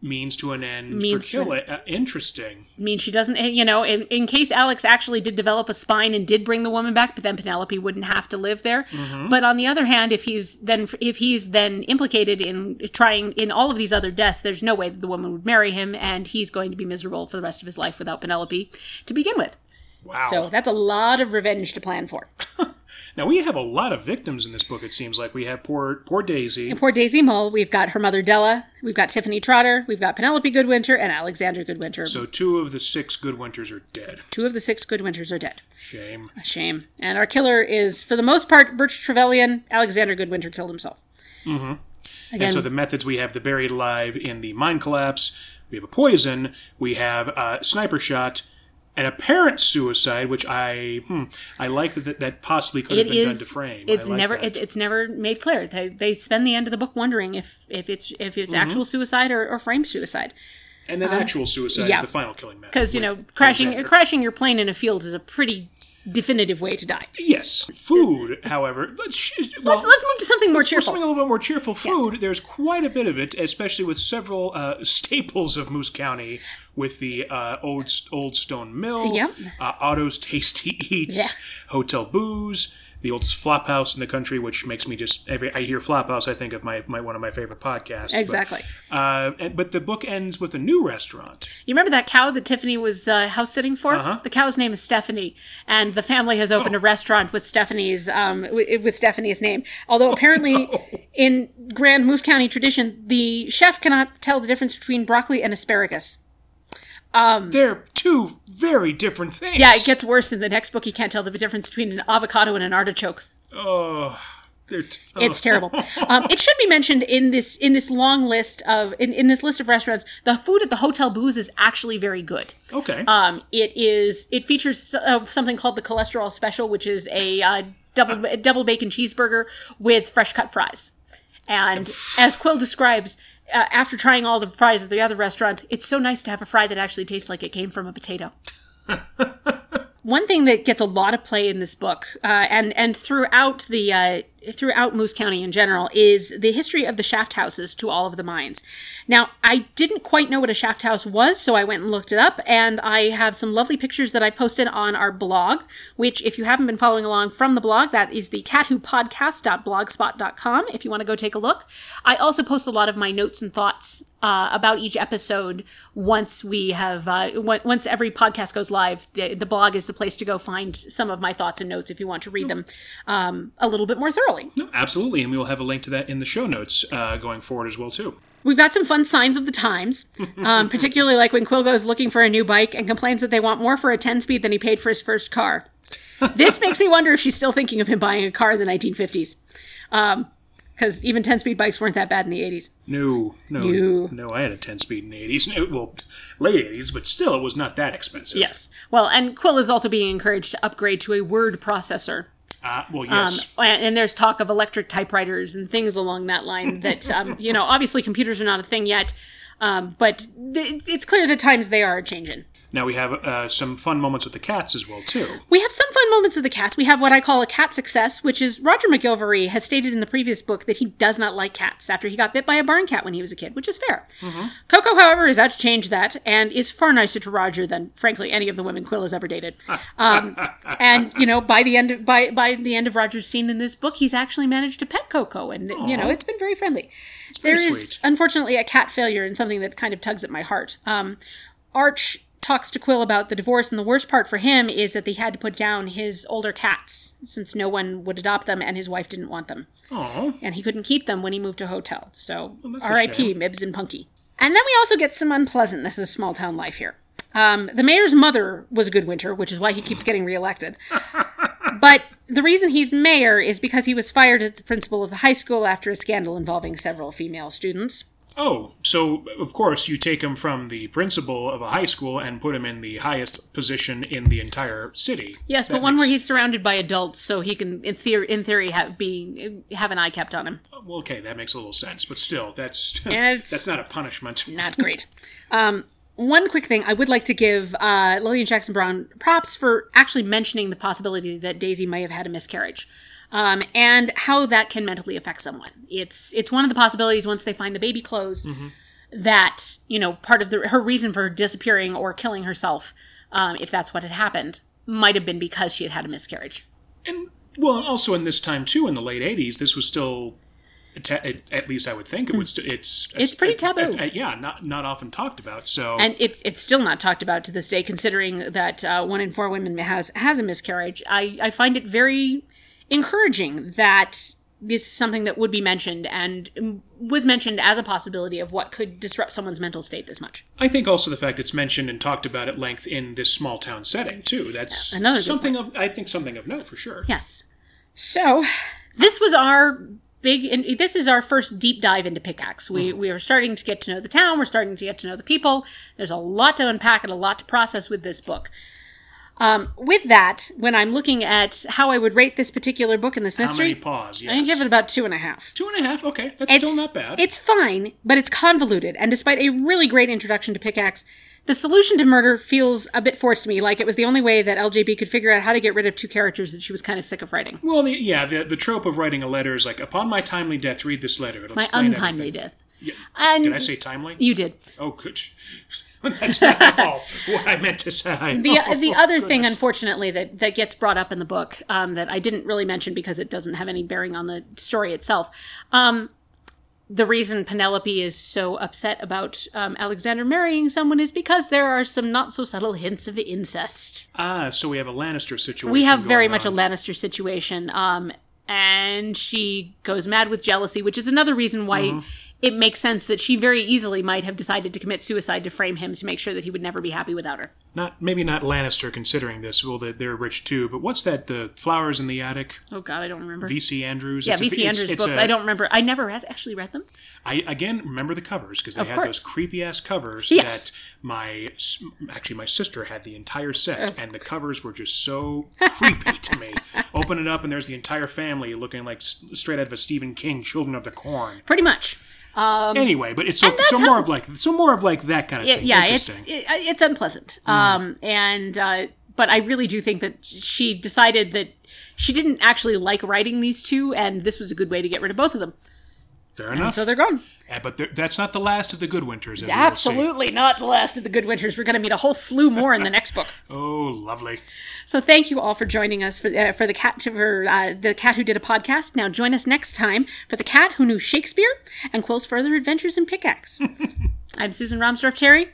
Means to an end Means for to Uh, interesting. I mean, she doesn't, you know, in, in case Alex actually did develop a spine and did bring the woman back, but then Penelope wouldn't have to live there. But on the other hand, if he's then if he's then implicated in trying in all of these other deaths, there's no way that the woman would marry him, and he's going to be miserable for the rest of his life without Penelope to begin with. Wow. So that's a lot of revenge to plan for. now we have a lot of victims in this book. It seems like we have poor poor Daisy. And poor Daisy Mull. We've got her mother Della. We've got Tiffany Trotter. We've got Penelope Goodwinter and Alexander Goodwinter. So two of the six Goodwinters are dead. Two of the six Goodwinters are dead. Shame. A shame. And our killer is, for the most part, Birch Trevelyan. Alexander Goodwinter killed himself. Mm-hmm. Again, And so the methods we have the buried alive in the mine collapse. We have a poison. We have a sniper shot. An apparent suicide, which I hmm, I like that that possibly could have it been done to frame. It's like never. It, it's never made clear. They they spend the end of the book wondering if if it's if it's Mm-hmm. actual suicide or, or frame suicide. and then actual suicide um, yeah. is the final killing method. Because you know, crashing crashing your plane in a field is a pretty definitive way to die. Yes, food. However, let's sh- well, Let's let's move to something more cheerful. something a little bit more cheerful food, there's quite a bit of it, especially with several uh, staples of Moose County, with the uh, old Old Stone Mill, Yep. uh, Otto's Tasty Eats, Hotel Booze, the oldest flop house in the country, which makes me just every I hear flop house, I think of my, my one of my favorite podcasts. but, Exactly. uh, and, but the book ends with a new restaurant. You remember that cow that Tiffany was uh, house sitting for? Uh-huh. The cow's name is Stephanie, and the family has Oh. opened a restaurant with Stephanie's um, with, with Stephanie's name. Although apparently, in Grand Moose County tradition, the chef cannot tell the difference between broccoli and asparagus. They're two very different things. Yeah, it gets worse in the next book. You can't tell the difference between an avocado and an artichoke. Oh, they're t- oh. It's terrible. Um, it should be mentioned in this in this long list of in, in this list of restaurants. The food at the Hotel Booze is actually very good. okay. Um, it is. It features uh, something called the cholesterol special, which is a uh, double double bacon cheeseburger with fresh cut fries. And as Qwill describes, uh, after trying all the fries at the other restaurants, it's so nice to have a fry that actually tastes like it came from a potato. One thing that gets a lot of play in this book, uh, and and throughout the uh, throughout Moose County in general, is the history of the shaft houses to all of the mines. Now, I didn't quite know what a shaft house was, so I went and looked it up, and I have some lovely pictures that I posted on our blog. Which, if you haven't been following along from the blog, that is the catwhopodcast.blogspot.com. If you want to go take a look, I also post a lot of my notes and thoughts uh, about each episode once we have uh, on- once every podcast goes live. The, the blog is the place to go find some of my thoughts and notes if you want to read them um, a little bit more thoroughly. No, absolutely, and we will have a link to that in the show notes uh, going forward as well too. We've got some fun signs of the times, um, particularly like when Qwill goes looking for a new bike and complains that they want more for a 10 speed than he paid for his first car. This makes me wonder if she's still thinking of him buying a car in the 1950s. Because even 10 speed bikes weren't that bad in the 80s. No, no, You- no. I had a ten speed in the eighties. Well, late eighties, but still, it was not that expensive. Yes. Well, and Qwill is also being encouraged to upgrade to a word processor. Uh, well, Um, yes. and, and there's talk of electric typewriters and things along that line that, um, you know, obviously computers are not a thing yet. Um, but th- it's clear the times they are changing. Now we have uh, some fun moments with the cats as well too. We have some fun moments with the cats. We have what I call a cat success, which is Roger MacGillivray has stated in the previous book that he does not like cats after he got bit by a barn cat when he was a kid, which is fair. Koko, however, is out to change that and is far nicer to Roger than, frankly, any of the women Qwill has ever dated. Um, and you know, by the end of, by by the end of Roger's scene in this book, he's actually managed to pet Koko, and you know, it's been very friendly. There very is unfortunately a cat failure and something that kind of tugs at my heart. Um, Arch talks to Qwill about the divorce, and the worst part for him is that they had to put down his older cats since no one would adopt them and his wife didn't want them. Oh, And he couldn't keep them when he moved to a hotel. So a R.I.P. Mibs and Punky. And then we also get some unpleasantness of small town life here. Um, the mayor's mother was a Goodwinter, which is why he keeps getting reelected. but the reason he's mayor is because he was fired as the principal of the high school after a scandal involving several female students. Oh, so of course you take him from the principal of a high school and put him in the highest position in the entire city. Yes, That but one where he's surrounded by adults, so he can, in theory, in theory, have be have an eye kept on him. Well, okay, that makes a little sense, but still, that's that's not a punishment. Not great. um, one quick thing, I would like to give uh, Lillian Jackson Braun props for actually mentioning the possibility that Daisy may have had a miscarriage. Um, and how that can mentally affect someone. It's it's one of the possibilities once they find the baby clothes that you know part of the her reason for disappearing or killing herself, um, if that's what had happened, might have been because she had had a miscarriage. And well, also in this time too, in the late '80s, this was still, ta- at least I would think it would. St- it's It's pretty taboo. yeah, not not often talked about. So and it's it's still not talked about to this day, considering that uh, one in four women has has a miscarriage. I I find it very encouraging that this is something that would be mentioned and was mentioned as a possibility of what could disrupt someone's mental state this much. I think also the fact it's mentioned and talked about at length in this small town setting too. That's Another something of I think something of note for sure. Yes. So this was our big. And this is our first deep dive into pickaxe. We mm-hmm. we are starting to get to know the town. We're starting to get to know the people. There's a lot to unpack and a lot to process with this book. Um, with that, when I'm looking at how I would rate this particular book in this How many mystery, paws? Yes. I give it about two and a half. two and a half. Okay, that's It's still not bad. It's fine, but it's convoluted. And despite a really great introduction to pickaxe, the solution to murder feels a bit forced to me. Like it was the only way that LJB could figure out how to get rid of two characters that she was kind of sick of writing. well, the, yeah, the, the trope of writing a letter is like, upon my timely death, read this letter. It'll My explain untimely everything. death. Yeah. And Did I say timely? you did. Oh, good. That's not all what I meant to say. The Oh, the other thing, unfortunately, that that gets brought up in the book um, that I didn't really mention because it doesn't have any bearing on the story itself. Um, the reason Penelope is so upset about um, Alexander marrying someone is because there are some not so subtle hints of incest. Ah, so we have a Lannister situation. We have very much a. Lannister situation. Um, and she goes mad with jealousy, which is another reason why Mm-hmm. It makes sense that she very easily might have decided to commit suicide to frame him to make sure that he would never be happy without her. not maybe not Lannister considering this. Well, that they're rich too. But what's that? The flowers in the attic. Oh God, I don't remember. V.C. Andrews. yeah, V.C. Andrews it's books. I don't remember. I never read actually read them. I again remember the covers because they Of had course. those creepy ass covers Yes. that my actually my sister had the entire set, and the covers were just so creepy to me. Open it up, and there's the entire family looking like straight out of a Stephen King Children of the Corn. Pretty much. Anyway, but it's so, so how- more of like so more of like that kind of It, thing. yeah, it's Interesting. it, it's unpleasant. Um, and uh, but I really do think that she decided that she didn't actually like writing these two, and this was a good way to get rid of both of them. Fair enough. So they're gone. Uh, but there- that's not the last of the Goodwinters. As we will see. Absolutely not the last of the Goodwinters. We're going to meet a whole slew more in the next book. Oh, lovely. So thank you all for joining us for uh, for the cat for uh, the cat who did a podcast. Now join us next time for the cat who knew Shakespeare and Qwill's further adventures in pickaxe. I'm Susan Romsdorf Terry.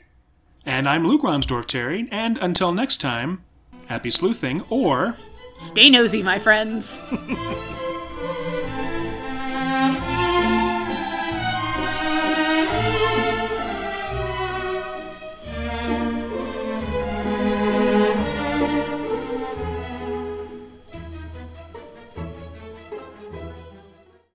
And I'm Luke Romsdorf Terry. And until next time, happy sleuthing or. Stay nosy, my friends.